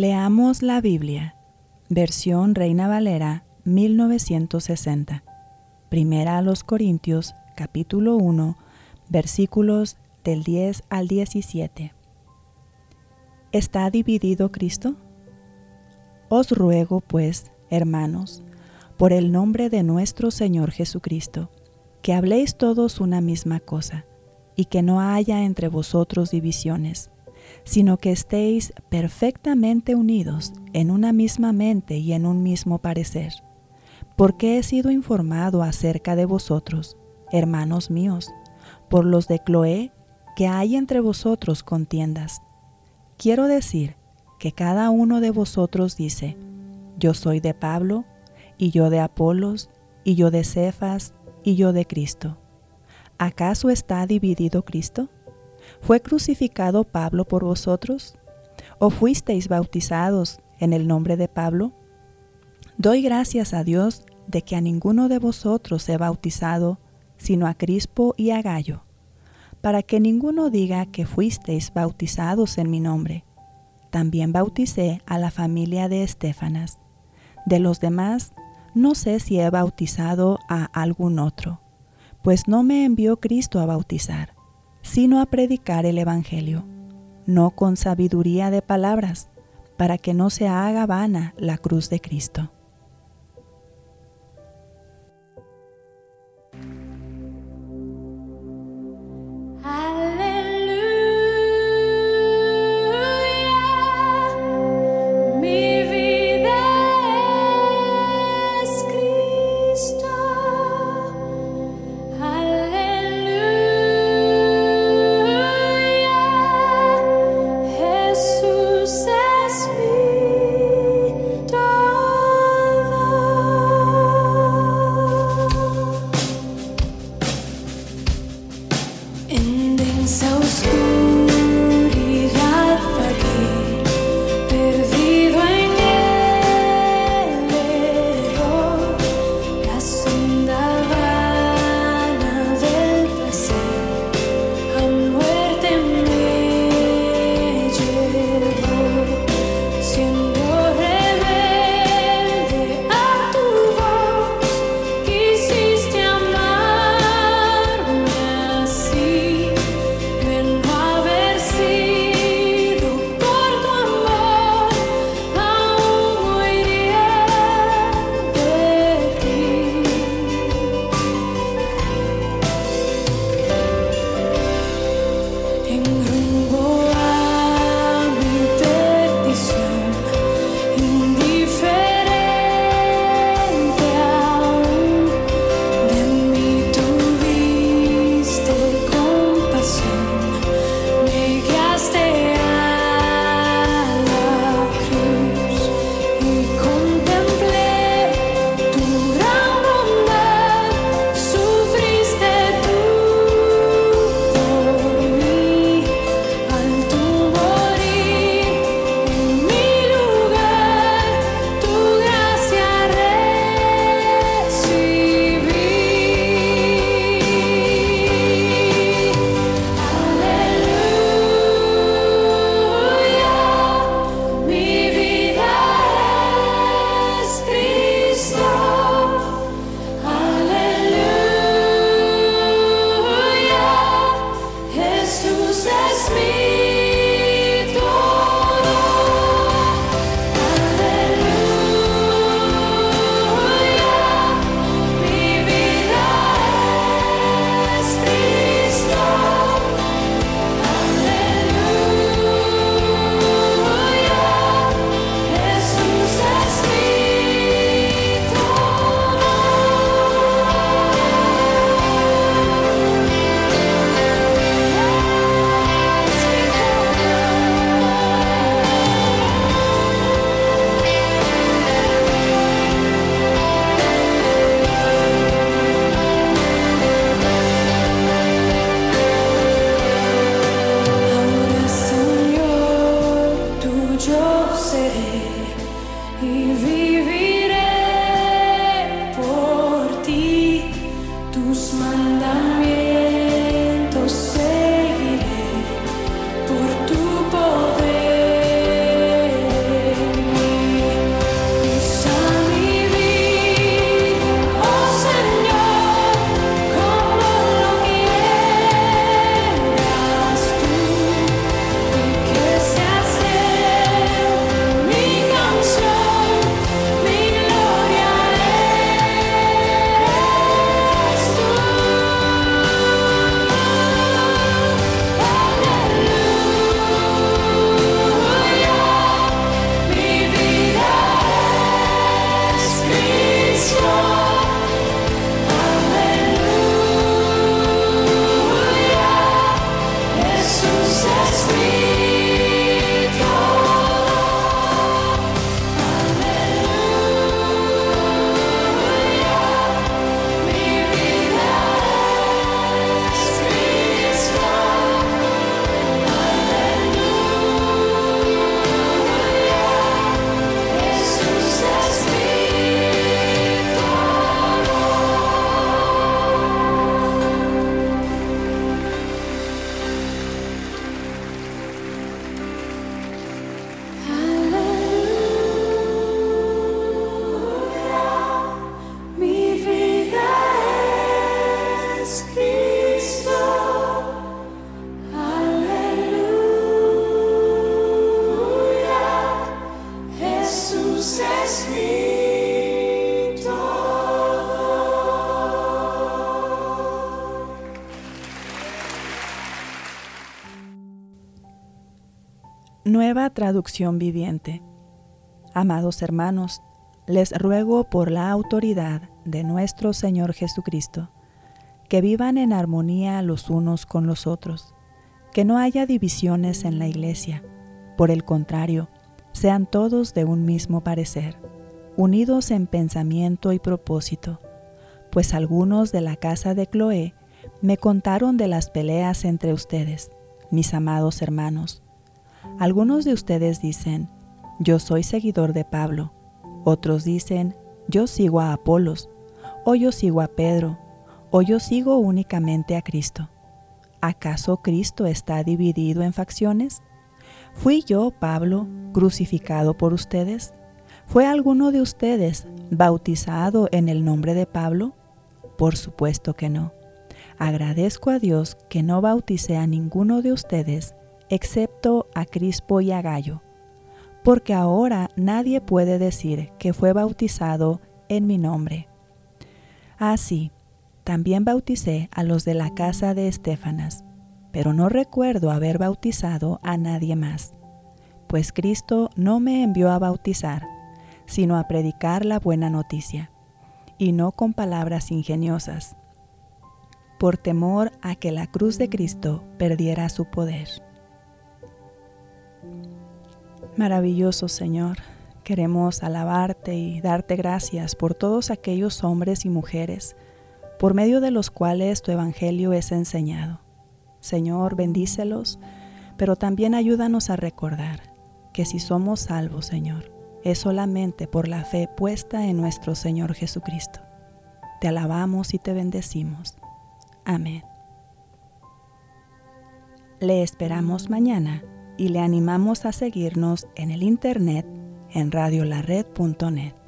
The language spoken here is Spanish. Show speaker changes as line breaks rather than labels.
Leamos la Biblia, versión Reina Valera 1960. Primera a los Corintios, capítulo 1, versículos del 10 al 17. ¿Está dividido Cristo? Os ruego, pues, hermanos, por el nombre de nuestro Señor Jesucristo, que habléis todos una misma cosa, y que no haya entre vosotros divisiones sino que estéis perfectamente unidos en una misma mente y en un mismo parecer. Porque he sido informado acerca de vosotros, hermanos míos, por los de Cloé, que hay entre vosotros contiendas. Quiero decir que cada uno de vosotros dice, yo soy de Pablo, y yo de Apolos, y yo de Cefas, y yo de Cristo. ¿Acaso está dividido Cristo? ¿Fue crucificado Pablo por vosotros? ¿O fuisteis bautizados en el nombre de Pablo? Doy gracias a Dios de que a ninguno de vosotros he bautizado, sino a Crispo y a Gallo, para que ninguno diga que fuisteis bautizados en mi nombre. También bauticé a la familia de Estefanas. De los demás, no sé si he bautizado a algún otro, pues no me envió Cristo a bautizar, sino a predicar el Evangelio, no con sabiduría de palabras, para que no se haga vana la cruz de Cristo. Nueva traducción viviente. Amados hermanos, les ruego por la autoridad de nuestro Señor Jesucristo, que vivan en armonía los unos con los otros, que no haya divisiones en la iglesia, por el contrario, sean todos de un mismo parecer, unidos en pensamiento y propósito, pues algunos de la casa de Cloé me contaron de las peleas entre ustedes, mis amados hermanos. Algunos de ustedes dicen, yo soy seguidor de Pablo, otros dicen, yo sigo a Apolos, o yo sigo a Pedro, o yo sigo únicamente a Cristo. ¿Acaso Cristo está dividido en facciones? ¿Fui yo, Pablo, crucificado por ustedes? ¿Fue alguno de ustedes bautizado en el nombre de Pablo? Por supuesto que no. Agradezco a Dios que no bauticé a ninguno de ustedes excepto a Crispo y a Gallo, porque ahora nadie puede decir que fue bautizado en mi nombre. Así, ah, también bauticé a los de la casa de Estefanas, pero no recuerdo haber bautizado a nadie más, pues Cristo no me envió a bautizar, sino a predicar la buena noticia, y no con palabras ingeniosas, por temor a que la cruz de Cristo perdiera su poder. Maravilloso Señor, queremos alabarte y darte gracias por todos aquellos hombres y mujeres por medio de los cuales tu Evangelio es enseñado. Señor, bendícelos, pero también ayúdanos a recordar que si somos salvos, Señor, es solamente por la fe puesta en nuestro Señor Jesucristo. Te alabamos y te bendecimos. Amén. Le esperamos mañana y le animamos a seguirnos en el internet en radiolared.net.